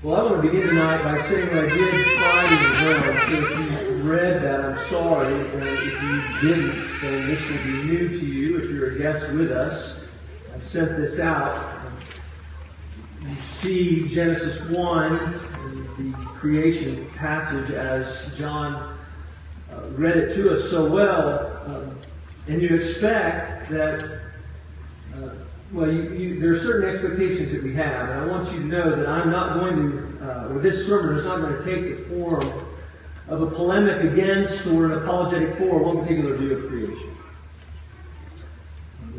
Well, I want to begin tonight by saying what I did Friday as well. So if you read that, I'm sorry. And if you didn't, then this will be new to you if you're a guest with us. I sent this out. You see Genesis 1, the creation passage, as John uh, read it to us so well. Um, and you expect that uh, well, you, you, there are certain expectations that we have, and I want you to know that I'm not going to, uh, or this sermon is not going to take the form of a polemic against or an apologetic for one particular view of creation.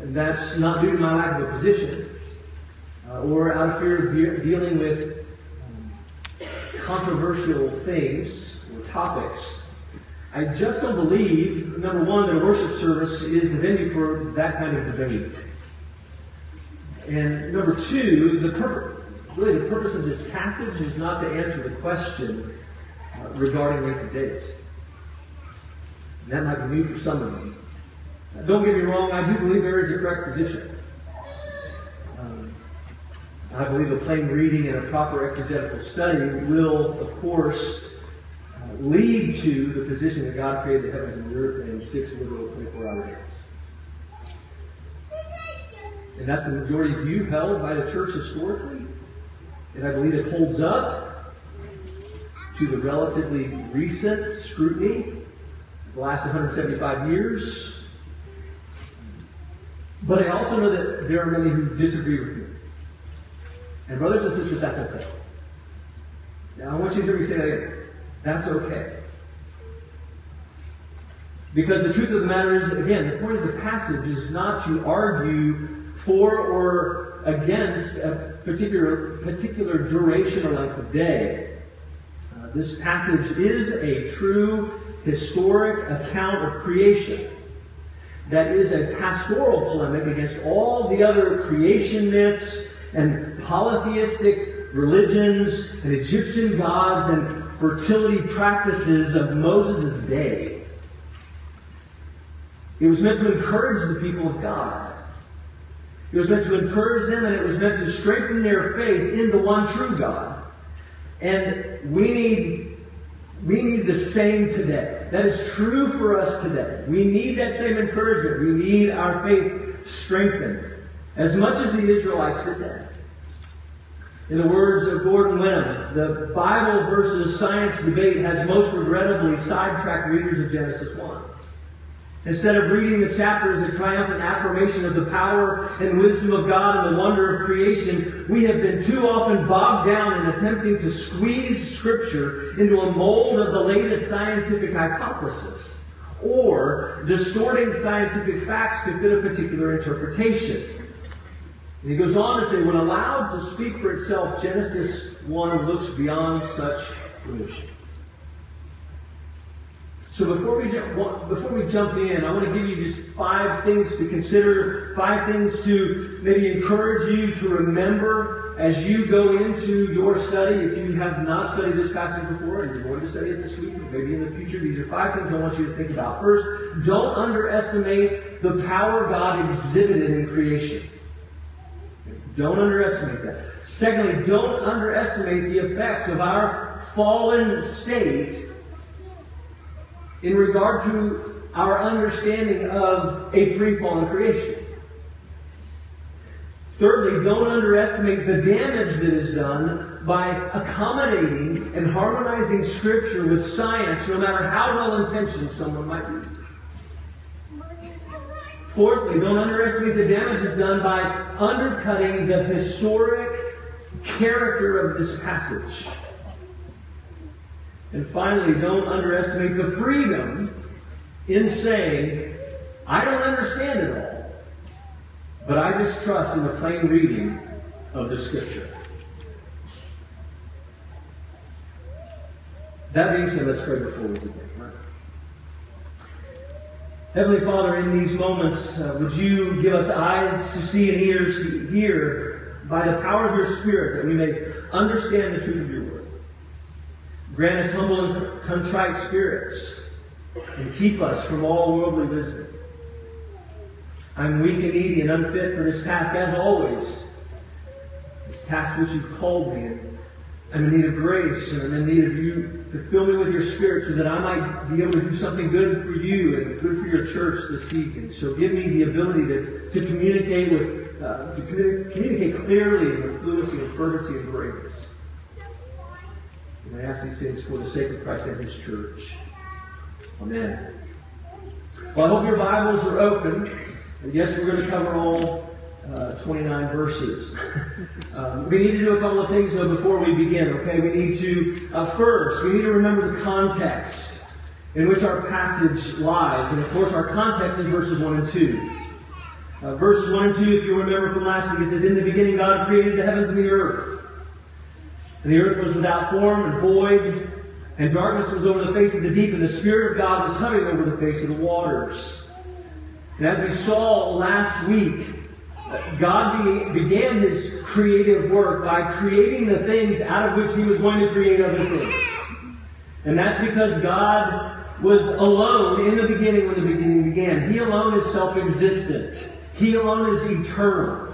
And that's not due to my lack of a position, uh, or out of fear of de- dealing with um, controversial things or topics. I just don't believe, number one, that a worship service is the venue for that kind of debate. And number two, the pur- really the purpose of this passage is not to answer the question uh, regarding length of days. And that might be new for some of you. Uh, don't get me wrong, I do believe there is a correct position. Um, I believe a plain reading and a proper exegetical study will, of course, uh, lead to the position that God created the heavens and the earth in six literal 24 hour days. And that's the majority view held by the church historically. And I believe it holds up to the relatively recent scrutiny of the last 175 years. But I also know that there are many who disagree with me. And brothers and sisters, that's okay. Now I want you to hear me say that again. That's okay. Because the truth of the matter is, again, the point of the passage is not to argue for or against a particular, particular duration or length of day. Uh, this passage is a true historic account of creation that is a pastoral polemic against all the other creation myths and polytheistic religions and Egyptian gods and fertility practices of Moses' day. It was meant to encourage the people of God. It was meant to encourage them and it was meant to strengthen their faith in the one true God. And we need, we need the same today. That is true for us today. We need that same encouragement. We need our faith strengthened as much as the Israelites did that. In the words of Gordon Wenham, the Bible versus science debate has most regrettably sidetracked readers of Genesis 1. Instead of reading the chapter as a triumphant affirmation of the power and wisdom of God and the wonder of creation, we have been too often bogged down in attempting to squeeze Scripture into a mold of the latest scientific hypothesis, or distorting scientific facts to fit a particular interpretation. And he goes on to say, when allowed to speak for itself, Genesis 1 looks beyond such illusion. So before we jump, before we jump in, I want to give you just five things to consider, five things to maybe encourage you to remember as you go into your study. If you have not studied this passage before and you're going to study it this week, maybe in the future, these are five things I want you to think about. First, don't underestimate the power God exhibited in creation. Don't underestimate that. Secondly, don't underestimate the effects of our fallen state in regard to our understanding of a pre-fallen creation. Thirdly, don't underestimate the damage that is done by accommodating and harmonizing Scripture with science, no matter how well intentioned someone might be. Fourthly, don't underestimate the damage that's done by undercutting the historic character of this passage. And finally, don't underestimate the freedom in saying, I don't understand it all, but I just trust in the plain reading of the Scripture. That being said, let's pray before we begin. Heavenly Father, in these moments, uh, would you give us eyes to see and ears to hear by the power of your Spirit that we may understand the truth of your word. Grant us humble and contrite spirits and keep us from all worldly wisdom. I'm weak and needy and unfit for this task as always. This task which you've called me in. I'm in need of grace and I'm in need of you to fill me with your spirit so that I might be able to do something good for you and good for your church this evening. So give me the ability to, to communicate with, uh, to communicate clearly with fluency and fervency and grace. And I ask these things for the sake of Christ and His church. Amen. Well, I hope your Bibles are open. And yes, we're going to cover all uh, 29 verses. um, we need to do a couple of things though before we begin, okay? We need to, uh, first, we need to remember the context in which our passage lies. And of course, our context is verses 1 and 2. Uh, verses 1 and 2, if you remember from last week, it says, In the beginning God created the heavens and the earth. And the earth was without form and void, and darkness was over the face of the deep, and the Spirit of God was hovering over the face of the waters. And as we saw last week, God began his creative work by creating the things out of which he was going to create other things. And that's because God was alone in the beginning when the beginning began. He alone is self existent, He alone is eternal.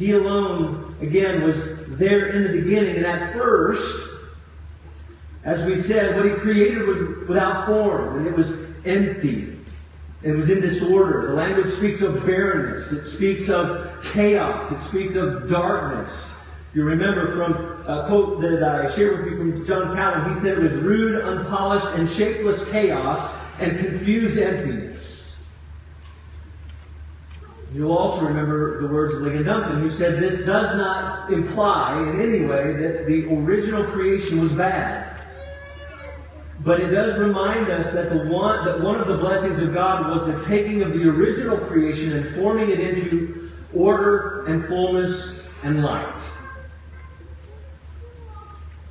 He alone, again, was there in the beginning. And at first, as we said, what He created was without form, and it was empty. It was in disorder. The language speaks of barrenness. It speaks of chaos. It speaks of darkness. You remember from a quote that I shared with you from John Calvin, he said it was rude, unpolished, and shapeless chaos and confused emptiness. You'll also remember the words of Ligon Duncan, who said this does not imply in any way that the original creation was bad. But it does remind us that the one that one of the blessings of God was the taking of the original creation and forming it into order and fullness and light.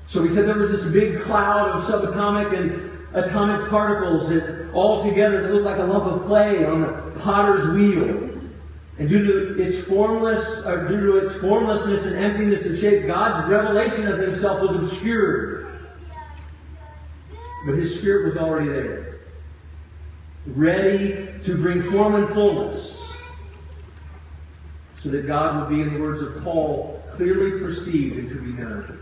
So we said there was this big cloud of subatomic and atomic particles that all together that looked like a lump of clay on a potter's wheel. And due to its formless, or due to its formlessness and emptiness of shape, God's revelation of Himself was obscured. But his spirit was already there, ready to bring form and fullness, so that God would be, in the words of Paul, clearly perceived and to be known.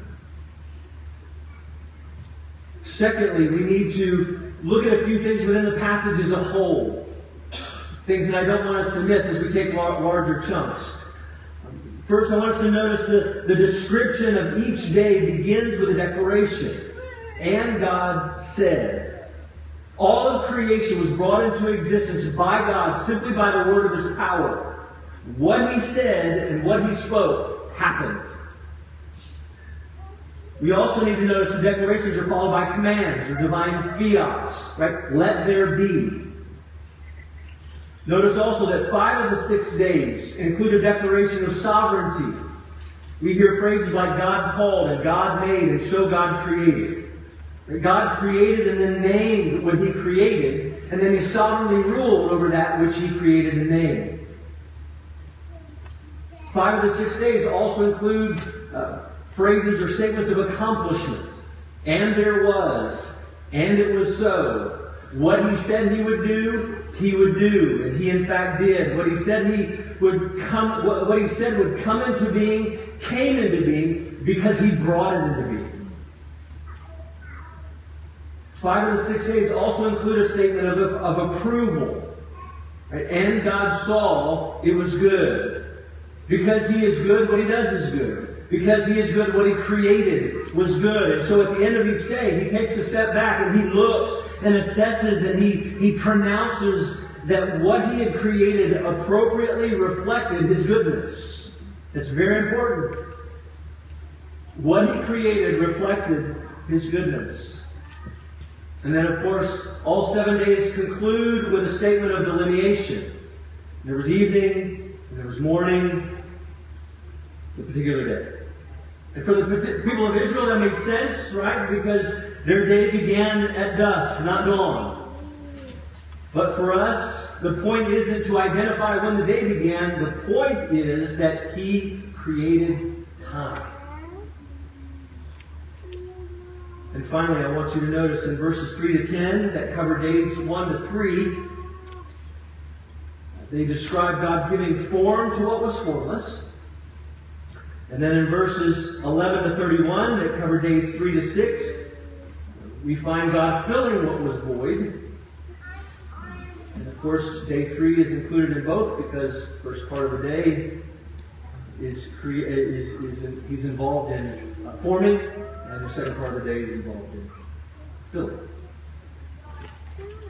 Secondly, we need to look at a few things within the passage as a whole. Things that I don't want us to miss as we take larger chunks. First, I want us to notice that the description of each day begins with a declaration. And God said, all of creation was brought into existence by God simply by the word of his power. What he said and what he spoke happened. We also need to notice the declarations are followed by commands or divine fiats, right? Let there be. Notice also that five of the six days include a declaration of sovereignty. We hear phrases like God called and God made and so God created. God created and then named what He created, and then He sovereignly ruled over that which He created and named. Five of the six days also include uh, phrases or statements of accomplishment. And there was, and it was so. What He said He would do, He would do, and He in fact did. What He said He would come, what He said would come into being, came into being because He brought it into being. Five of the six days also include a statement of, of approval. Right? And God saw it was good. Because He is good, what He does is good. Because He is good, what He created was good. And so at the end of each day, He takes a step back and He looks and assesses and He, he pronounces that what He had created appropriately reflected His goodness. It's very important. What He created reflected His goodness. And then, of course, all seven days conclude with a statement of delineation. There was evening, there was morning, the particular day. For the people of Israel, that makes sense, right? Because their day began at dusk, not dawn. But for us, the point isn't to identify when the day began. The point is that He created time. And finally, I want you to notice in verses 3 to 10 that cover days 1 to 3, they describe God giving form to what was formless. And then in verses 11 to 31, that cover days 3 to 6, we find God filling what was void. And of course, day 3 is included in both because the first part of the day is, cre- is, is he's involved in forming, and the second part of the day is involved in filling.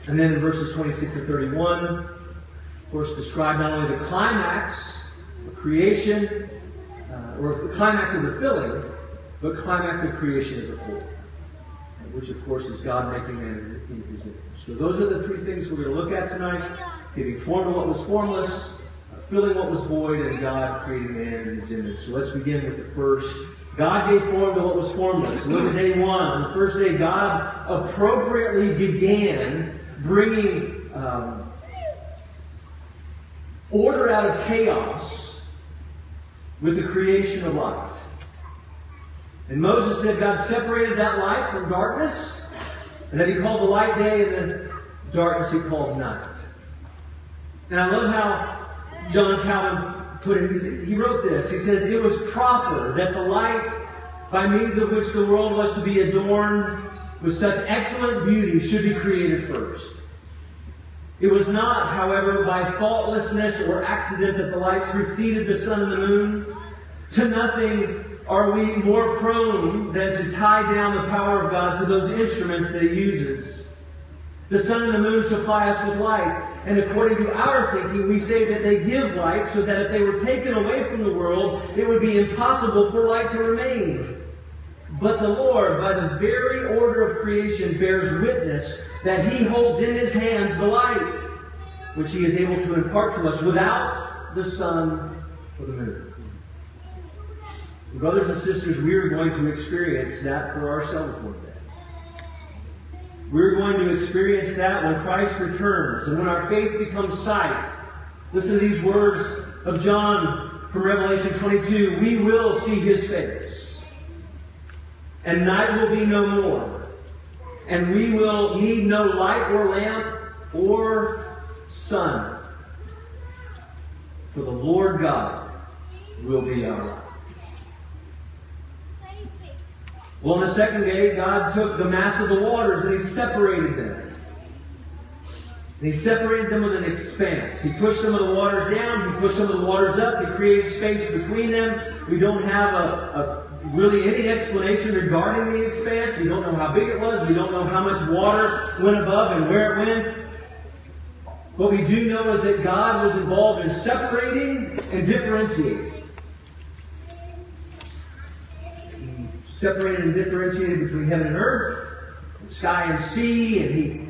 And then in verses 26 to 31, of course, describe not only the climax of creation, or the climax of the filling, but climax of creation as a whole, which of course is God making man in his image. So those are the three things we're going to look at tonight: giving form to what was formless, filling what was void, and God creating man in His image. So let's begin with the first. God gave form to what was formless. Look at day one. On the first day, God appropriately began bringing um, order out of chaos with the creation of light. And Moses said God separated that light from darkness, and that he called the light day, and the darkness he called night. And I love how John Calvin put it. He, wrote this. He said, It was proper that the light by means of which the world was to be adorned with such excellent beauty should be created first. It was not, however, by faultlessness or accident that the light preceded the sun and the moon. To nothing are we more prone than to tie down the power of God to those instruments that He uses. The sun and the moon supply us with light, and according to our thinking, we say that they give light so that if they were taken away from the world, it would be impossible for light to remain. But the Lord, by the very order of creation, bears witness that He holds in His hands the light, which He is able to impart to us without the sun or the moon. Brothers and sisters, we are going to experience that for ourselves one day. We're going to experience that when Christ returns and when our faith becomes sight. Listen to these words of John from Revelation 22. We will see his face, and night will be no more. And we will need no light or lamp or sun. For the Lord God will be our light. Well, on the second day, God took the mass of the waters and He separated them. And He separated them with an expanse. He pushed some of the waters down, He pushed some of the waters up, He created space between them. We don't have a, a really any explanation regarding the expanse. We don't know how big it was. We don't know how much water went above and where it went. What we do know is that God was involved in separating and differentiating. separated and differentiated between heaven and earth, and sky and sea, and he,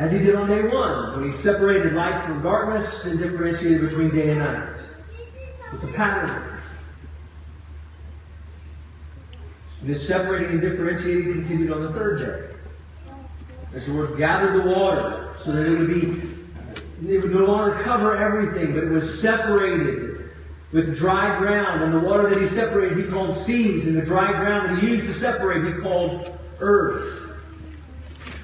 as he did on day one, when he separated light from darkness and differentiated between day and night. With the pattern. This separating and differentiating continued on the third day. As the Lord gathered the water so that it would be, it would no longer cover everything, but it was separated with dry ground, and the water that he separated he called seas, and the dry ground that he used to separate he called earth.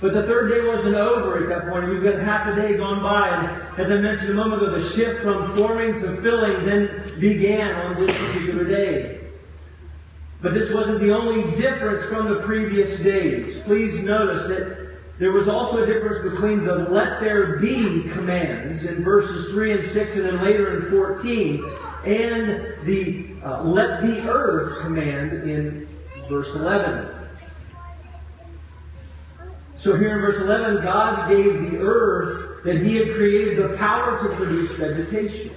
But the third day wasn't over at that point. We've got half a day gone by, and as I mentioned a moment ago, the shift from forming to filling then began on this particular day. But this wasn't the only difference from the previous days. Please notice that there was also a difference between the let there be commands in verses 3 and 6 and then later in 14 and the uh, let the earth command in verse 11. So here in verse 11, God gave the earth that He had created the power to produce vegetation.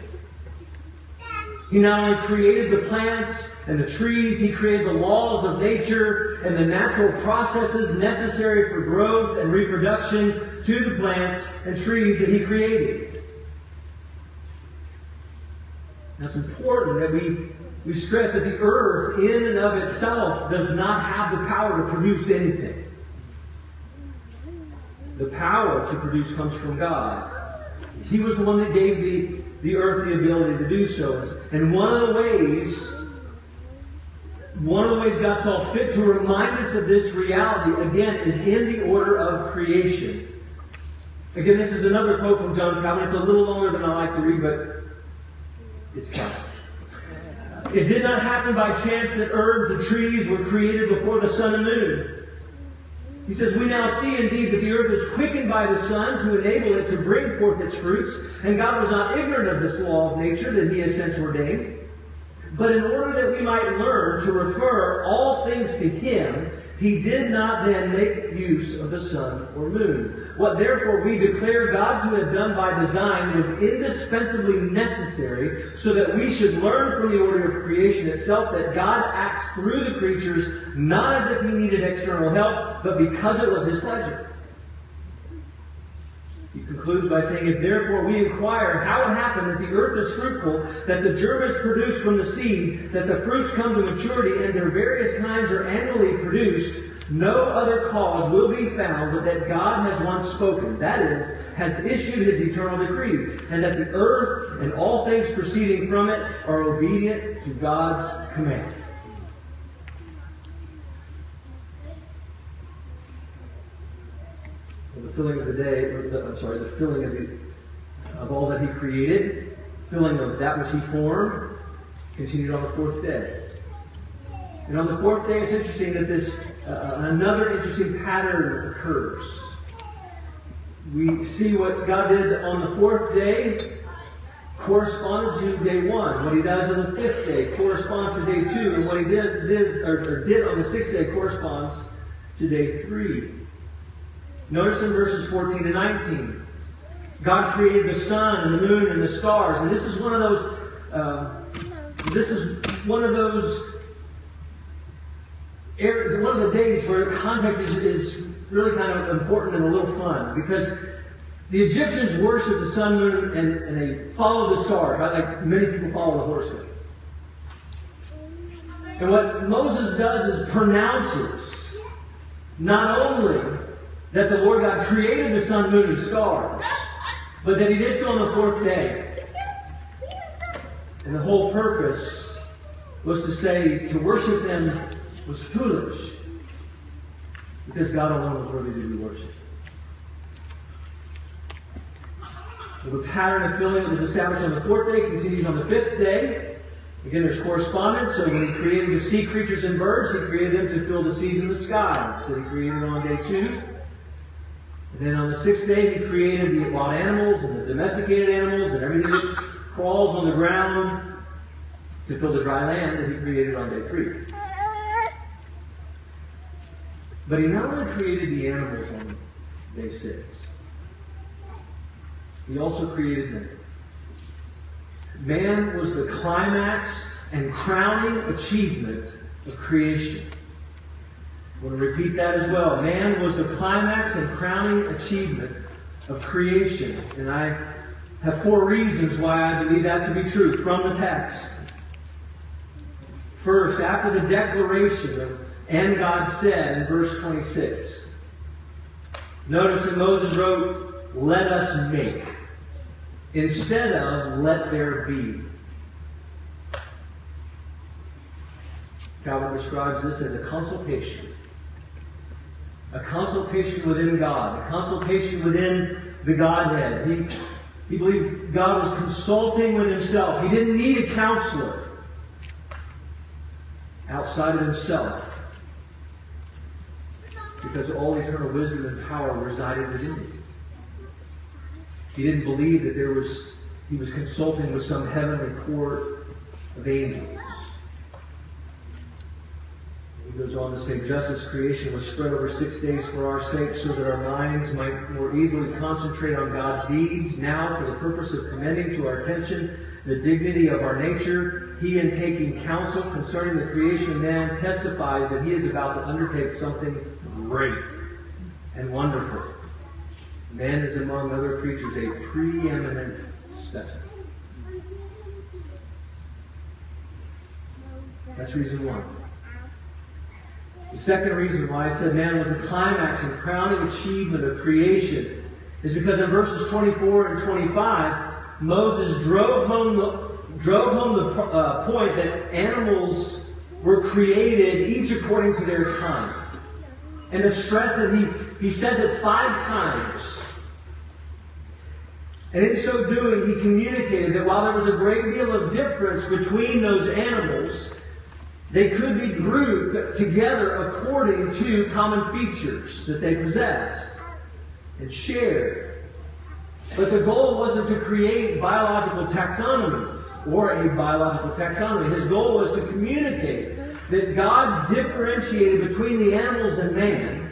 He not only created the plants and the trees, He created the laws of nature and the natural processes necessary for growth and reproduction to the plants and trees that He created. Now it's important that we, we stress that the earth in and of itself does not have the power to produce anything. The power to produce comes from God. He was the one that gave the, the earth the ability to do so. And one of the ways, one of the ways God saw fit to remind us of this reality, again, is in the order of creation. Again, this is another quote from John Calvin. It's a little longer than I like to read, but it's coming. It did not happen by chance that herbs and trees were created before the sun and moon. He says, We now see indeed that the earth is quickened by the sun to enable it to bring forth its fruits, and God was not ignorant of this law of nature that he has since ordained. But in order that we might learn to refer all things to him, he did not then make use of the sun or moon. What therefore we declare God to have done by design was indispensably necessary so that we should learn from the order of creation itself that God acts through the creatures not as if he needed external help, but because it was his pleasure. He concludes by saying, If therefore we inquire how it happened that the earth is fruitful, that the germ is produced from the seed, that the fruits come to maturity, and their various kinds are annually produced, no other cause will be found but that God has once spoken, that is, has issued his eternal decree, and that the earth and all things proceeding from it are obedient to God's command. the filling of the day, the, I'm sorry, the filling of, the, of all that he created, filling of that which he formed, continued on the fourth day. And on the fourth day, it's interesting that this uh, another interesting pattern occurs. We see what God did on the fourth day corresponded to day one. What he does on the fifth day corresponds to day two, and what he did, did, or, or did on the sixth day corresponds to day three. Notice in verses 14 to 19. God created the sun and the moon and the stars. And this is one of those, uh, this is one of those, one of the days where context is, is really kind of important and a little fun. Because the Egyptians worship the sun, moon, and, and they follow the stars, right? Like many people follow the horses. And what Moses does is pronounces not only that the Lord God created the sun, moon, and stars, but that He did so on the fourth day. And the whole purpose was to say to worship them was foolish because God alone was worthy to be worshipped. The pattern of filling that was established on the fourth day continues on the fifth day. Again, there's correspondence. So when he created the sea creatures and birds, he created them to fill the seas and the skies. So he created on day two. And then on the sixth day, he created the wild animals and the domesticated animals and everything that crawls on the ground to fill the dry land that he created on day three. But he not only created the animals on day six, he also created man. Man was the climax and crowning achievement of creation. I want to repeat that as well. Man was the climax and crowning achievement of creation. And I have four reasons why I believe that to be true from the text. First, after the declaration of, and God said in verse 26, notice that Moses wrote, let us make, instead of let there be. Calvin describes this as a consultation a consultation within God, a consultation within the Godhead. He, he believed God was consulting with himself. He didn't need a counselor outside of himself because all eternal wisdom and power resided within him. He didn't believe that there was he was consulting with some heavenly court of angels. He goes on to say, just as creation was spread over six days for our sake, so that our minds might more easily concentrate on God's deeds, now for the purpose of commending to our attention the dignity of our nature, he in taking counsel concerning the creation of man testifies that he is about to undertake something great and wonderful. Man is among other creatures a preeminent specimen. That's reason one. The second reason why I said man was the climax and crowning achievement of creation is because in verses 24 and 25, Moses drove home the, drove home the uh, point that animals were created each according to their kind. And the stress that he, he says it five times. And in so doing, he communicated that while there was a great deal of difference between those animals, they could be grouped together according to common features that they possessed and shared. But the goal wasn't to create biological taxonomy or a biological taxonomy. His goal was to communicate that God differentiated between the animals and man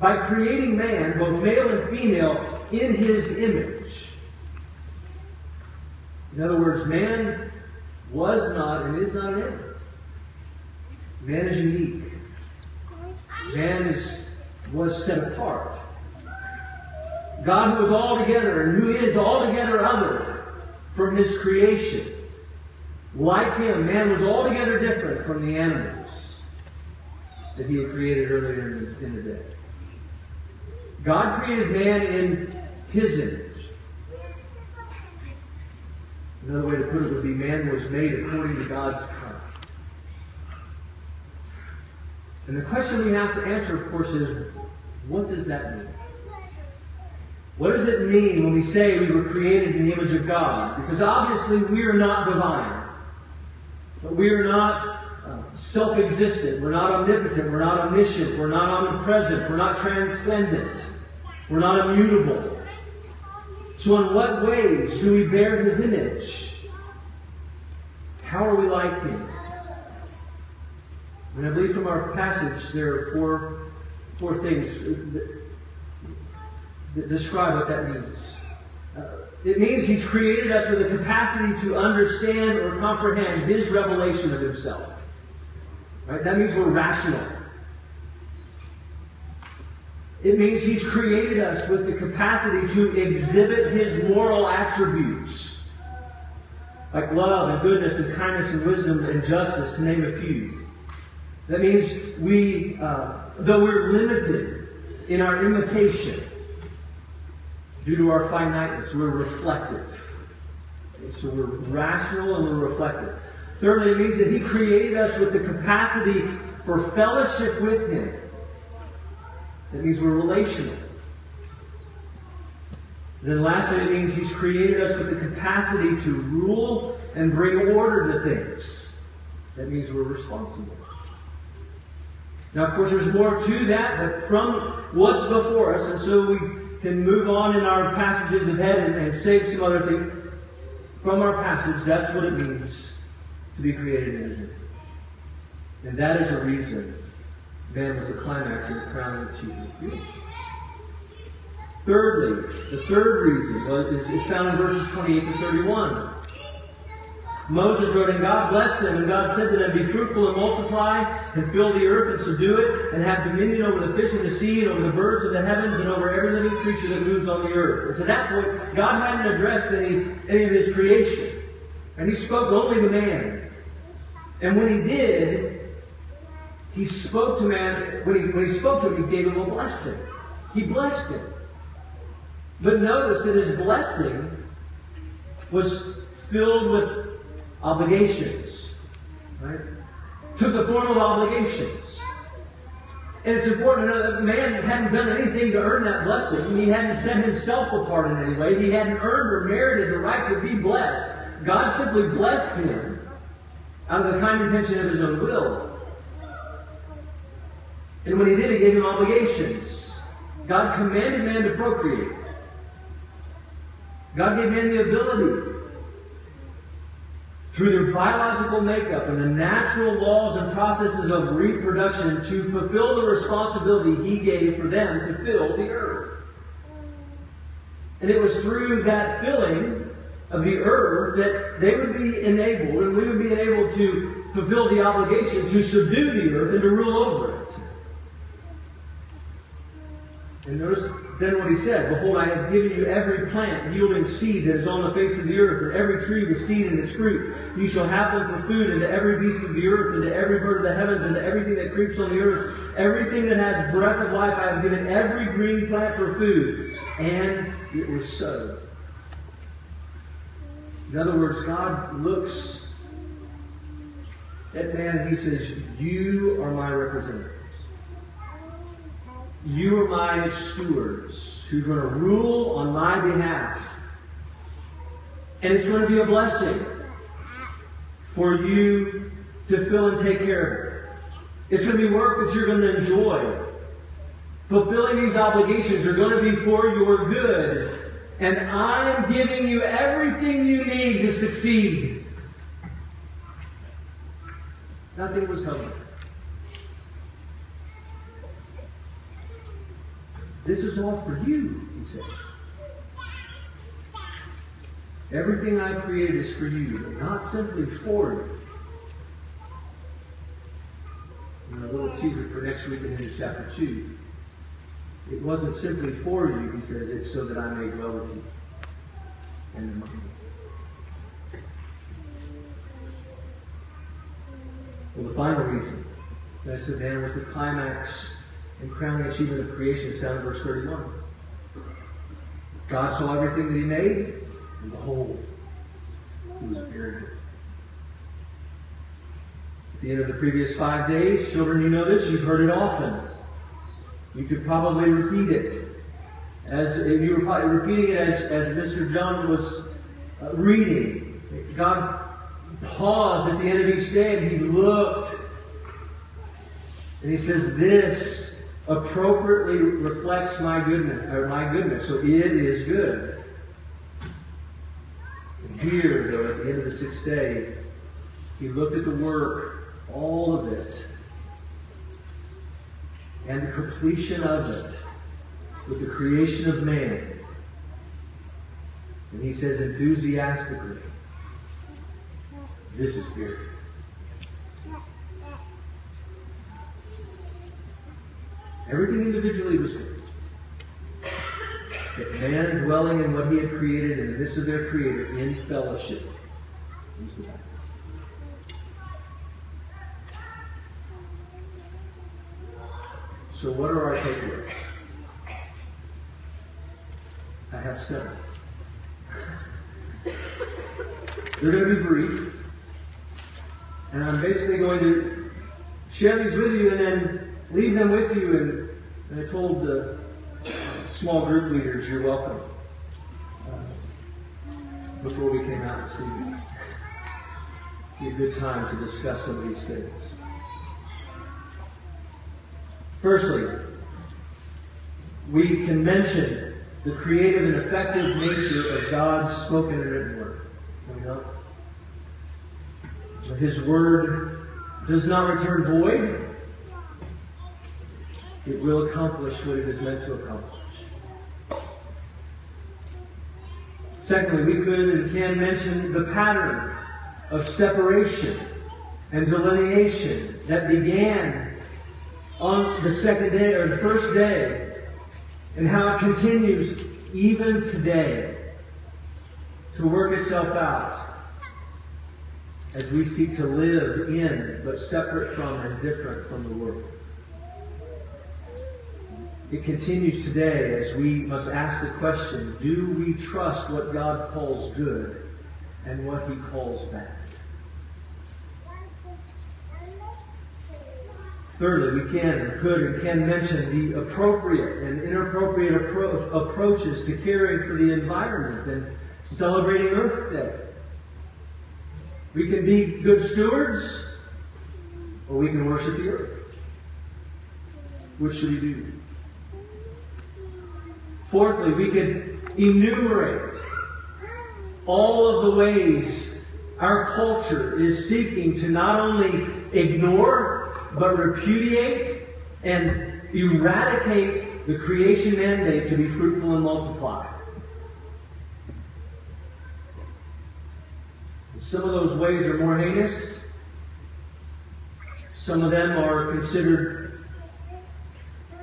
by creating man, both male and female, in his image. In other words, man was not and is not an animal. Man is unique. Man is, was set apart. God who was altogether and who is altogether other from his creation. Like him, man was altogether different from the animals that he had created earlier in the day. God created man in his image. Another way to put it would be man was made according to God's kind. And the question we have to answer, of course, is what does that mean? What does it mean when we say we were created in the image of God? Because obviously we are not divine. But We are not uh, self existent. We're not omnipotent. We're not omniscient. We're not omnipresent. We're not transcendent. We're not immutable. So, in what ways do we bear His image? How are we like Him? And I believe from our passage there are four, four things that, that describe what that means. Uh, it means He's created us with a capacity to understand or comprehend His revelation of Himself. Right? That means we're rational. It means He's created us with the capacity to exhibit His moral attributes, like love and goodness and kindness and wisdom and justice, to name a few. That means we, uh, though we're limited in our imitation due to our finiteness, we're reflective. Okay, so we're rational and we're reflective. Thirdly, it means that He created us with the capacity for fellowship with Him. That means we're relational. Then lastly, it means He's created us with the capacity to rule and bring order to things. That means we're responsible. Now, of course, there's more to that, but from what's before us, and so we can move on in our passages ahead and, and save some other things. From our passage, that's what it means to be created in image. And that is a reason man was the climax and the crown of achievement of creation. Thirdly, the third reason is, is found in verses 28 to 31. Moses wrote, And God blessed them, and God said to them, Be fruitful and multiply, and fill the earth and subdue it, and have dominion over the fish of the sea, and over the birds of the heavens, and over every living creature that moves on the earth. And to that point, God hadn't addressed any, any of his creation. And he spoke only to man. And when he did, he spoke to man, when he, when he spoke to him, he gave him a blessing. He blessed him. But notice that his blessing was filled with obligations. Right? Took the form of obligations. And it's important to know that man hadn't done anything to earn that blessing. He hadn't set himself apart in any way. He hadn't earned or merited the right to be blessed. God simply blessed him out of the kind intention of his own will. And when he did, he gave him obligations. God commanded man to procreate. God gave man the ability through their biological makeup and the natural laws and processes of reproduction to fulfill the responsibility he gave for them to fill the earth. And it was through that filling of the earth that they would be enabled and we would be able to fulfill the obligation to subdue the earth and to rule over it. And notice then what he said, Behold, I have given you every plant yielding seed that is on the face of the earth, and every tree with seed in its fruit. You shall have them for food, and to every beast of the earth, and to every bird of the heavens, and to everything that creeps on the earth. Everything that has breath of life, I have given every green plant for food. And it was so. In other words, God looks at man and he says, You are my representative. You are my stewards who are going to rule on my behalf. And it's going to be a blessing for you to fill and take care of it. It's going to be work that you're going to enjoy. Fulfilling these obligations are going to be for your good. And I am giving you everything you need to succeed. Nothing was held This is all for you, he said. Everything I created is for you, but not simply for you. And a little teaser for next week into chapter 2. It wasn't simply for you, he says, it's so that I may dwell with you and you. Well, the final reason that I said man was the climax and crowning achievement of creation is found in verse 31. God saw everything that he made, and behold, it was very good. At the end of the previous five days, children, you know this, you've heard it often. You could probably repeat it. As if you were repeating it as, as Mr. John was uh, reading, God paused at the end of each day and he looked and he says, This appropriately reflects my goodness, or my goodness, so it is good. And here, though, at the end of the sixth day, he looked at the work, all of it, and the completion of it with the creation of man. And he says enthusiastically, this is good. Everything individually was good. But man dwelling in what he had created in the midst of their creator in fellowship. So, what are our takeaways? I have seven. They're going to be brief. And I'm basically going to share these with you and then leave them with you. And, and I told the small group leaders, you're welcome. Uh, before we came out to see you. Be a good time to discuss some of these things. Firstly, we can mention the creative and effective nature of God's spoken and written word. His word does not return void. It will accomplish what it is meant to accomplish. Secondly, we could and can mention the pattern of separation and delineation that began on the second day or the first day, and how it continues even today to work itself out as we seek to live in, but separate from and different from the world. It continues today as we must ask the question do we trust what God calls good and what he calls bad? Thirdly, we can and could and can mention the appropriate and inappropriate appro- approaches to caring for the environment and celebrating Earth Day. We can be good stewards, or we can worship the earth. What should we do? Fourthly, we can enumerate all of the ways our culture is seeking to not only ignore, but repudiate and eradicate the creation mandate to be fruitful and multiply. Some of those ways are more heinous. Some of them are considered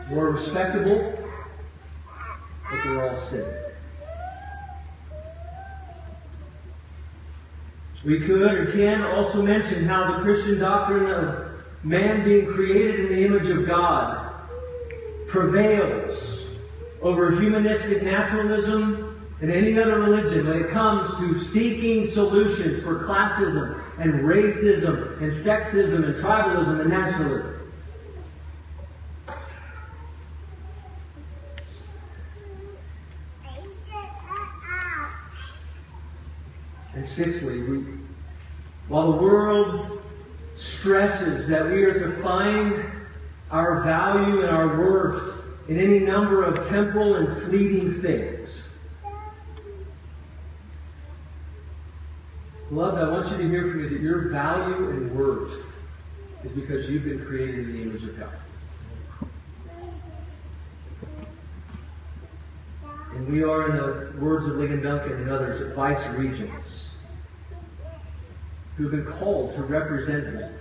more respectable, but they're all. We could or can also mention how the Christian doctrine of man being created in the image of God prevails over humanistic naturalism and any other religion when it comes to seeking solutions for classism and racism and sexism and tribalism and nationalism. And sixthly, we, while the world stresses that we are to find our value and our worth in any number of temporal and fleeting things. Beloved, I want you to hear from me that your value and worth is because you've been created in the image of God. And we are, in the words of Ligon Duncan and others, vice regents who have been called to represent Him.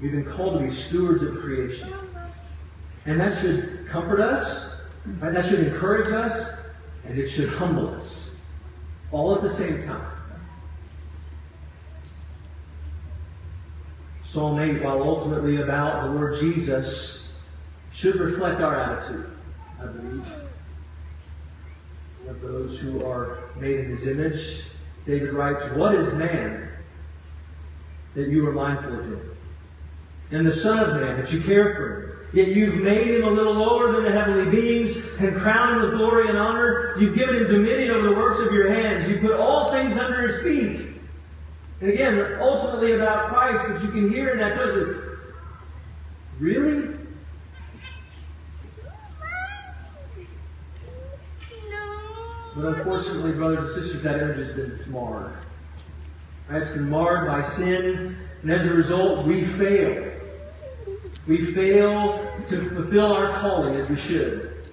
We've been called to be stewards of creation. And that should comfort us, right? that should encourage us, and it should humble us. All at the same time. Psalm 8, while ultimately about the Lord Jesus, should reflect our attitude, I believe. Of those who are made in his image. David writes, What is man that you are mindful of him? And the Son of Man that you care for him? Yet you've made him a little lower than the heavenly beings and crowned him with glory and honor. You've given him dominion over the works of your hands. You put all things under his feet. And again, ultimately about Christ, but you can hear in that tells really? But unfortunately, brothers and sisters, that image has been marred. It's been marred by sin, and as a result, we fail. We fail to fulfill our calling as we should.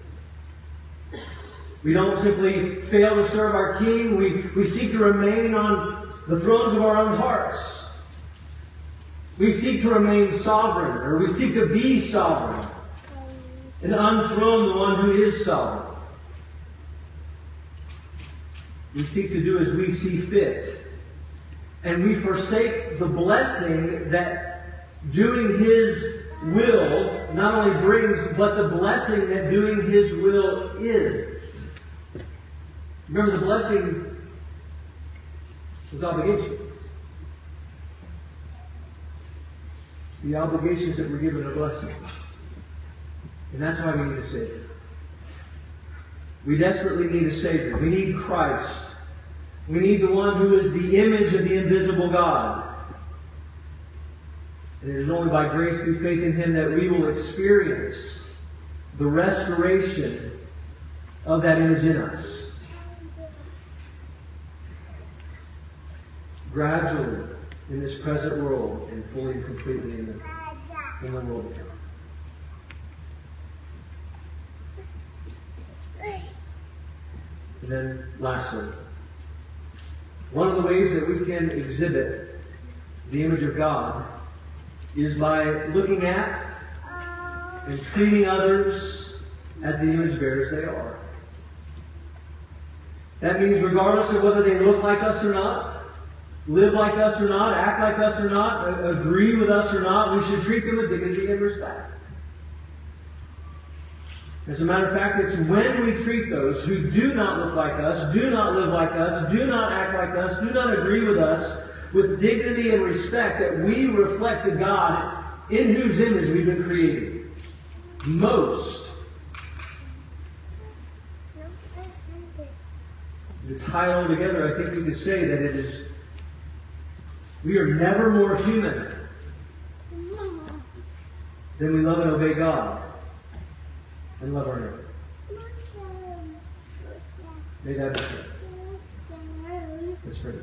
We don't simply fail to serve our King, we, we seek to remain on the thrones of our own hearts. We seek to remain sovereign, or we seek to be sovereign, and unthrone the one who is sovereign. We seek to do as we see fit. And we forsake the blessing that doing His will not only brings, but the blessing that doing His will is. Remember, the blessing is obligation. The obligations that we're given are blessings. And that's why we need a Savior. We desperately need a Savior. We need Christ. We need the one who is the image of the invisible God. And it is only by grace through faith in Him that we will experience the restoration of that image in us. Gradually in this present world and fully and completely in the, in the world And then lastly, one of the ways that we can exhibit the image of God is by looking at and treating others as the image bearers they are. That means regardless of whether they look like us or not, live like us or not, act like us or not, agree with us or not, we should treat them with dignity and respect. As a matter of fact, it's when we treat those who do not look like us, do not live like us, do not act like us, do not agree with us, with dignity and respect, that we reflect the God in whose image we've been created. Most. To tie all together, I think we could say that it is, we are never more human than we love and obey God and love our neighbor. May that be true. Let's pray.